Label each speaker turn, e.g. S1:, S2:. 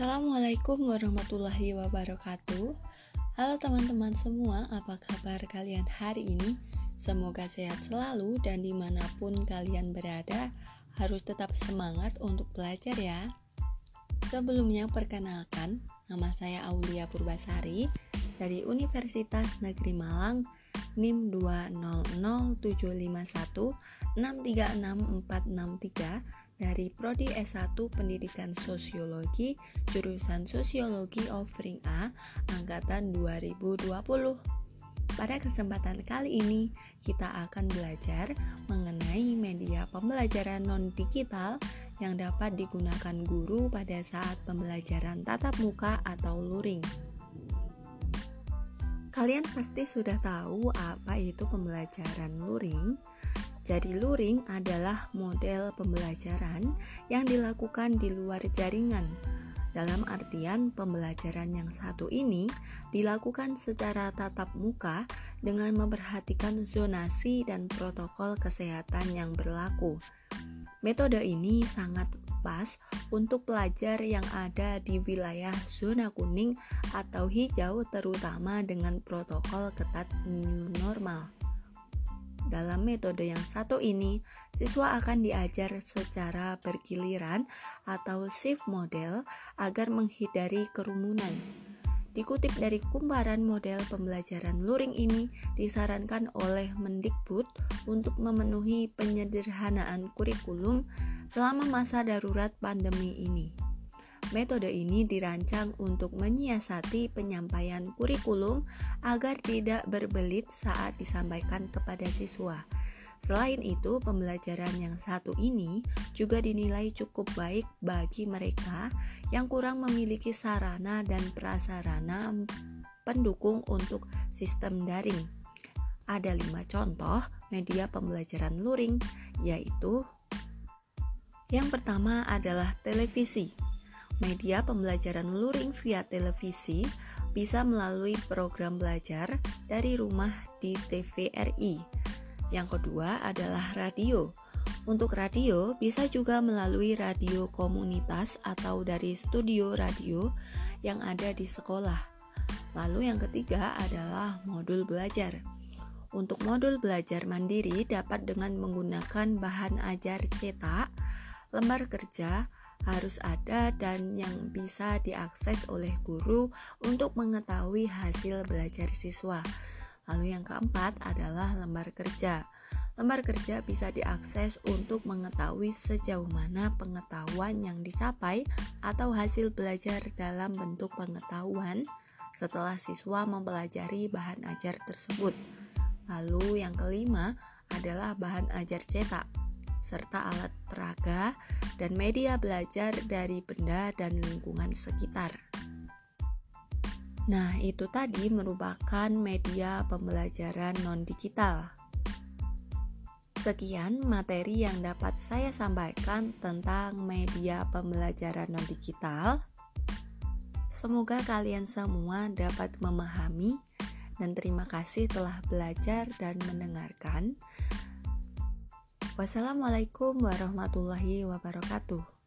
S1: Assalamualaikum warahmatullahi wabarakatuh. Halo teman-teman semua, apa kabar kalian hari ini? Semoga sehat selalu dan di mana pun kalian berada, harus tetap semangat untuk belajar ya. Sebelumnya perkenalkan, nama saya Aulia Purbasari dari Universitas Negeri Malang, NIM 2007751636463 dari Prodi S1 Pendidikan Sosiologi, jurusan Sosiologi Offering A, angkatan 2020. Pada kesempatan kali ini, kita akan belajar mengenai media pembelajaran non-digital yang dapat digunakan guru pada saat pembelajaran tatap muka atau luring. Kalian pasti sudah tahu apa itu pembelajaran luring. Jadi luring adalah model pembelajaran yang dilakukan di luar jaringan. Dalam artian pembelajaran yang satu ini dilakukan secara tatap muka dengan memperhatikan zonasi dan protokol kesehatan yang berlaku. Metode ini sangat pas untuk pelajar yang ada di wilayah zona kuning atau hijau terutama dengan protokol ketat new normal. Dalam metode yang satu ini, siswa akan diajar secara bergiliran atau shift model agar menghindari kerumunan. Dikutip dari kumparan model pembelajaran luring ini, disarankan oleh Mendikbud untuk memenuhi penyederhanaan kurikulum selama masa darurat pandemi ini. Metode ini dirancang untuk menyiasati penyampaian kurikulum agar tidak berbelit saat disampaikan kepada siswa. Selain itu, pembelajaran yang satu ini juga dinilai cukup baik bagi mereka yang kurang memiliki sarana dan prasarana pendukung untuk sistem daring. Ada lima contoh media pembelajaran luring, yaitu yang pertama adalah televisi. Media pembelajaran luring via televisi bisa melalui program belajar dari rumah di TVRI. Yang kedua adalah radio. Untuk radio bisa juga melalui radio komunitas atau dari studio radio yang ada di sekolah. Lalu yang ketiga adalah modul belajar. Untuk modul belajar mandiri dapat dengan menggunakan bahan ajar cetak, lembar kerja, harus ada dan yang bisa diakses oleh guru untuk mengetahui hasil belajar siswa. Lalu yang keempat adalah lembar kerja. Lembar kerja bisa diakses untuk mengetahui sejauh mana pengetahuan yang dicapai atau hasil belajar dalam bentuk pengetahuan setelah siswa mempelajari bahan ajar tersebut. Lalu yang kelima adalah bahan ajar cetak serta alat peraga dan media belajar dari benda dan lingkungan sekitar. Nah, itu tadi merupakan media pembelajaran non-digital. Sekian materi yang dapat saya sampaikan tentang media pembelajaran non-digital. Semoga kalian semua dapat memahami, dan terima kasih telah belajar dan mendengarkan. Wassalamualaikum warahmatullahi wabarakatuh.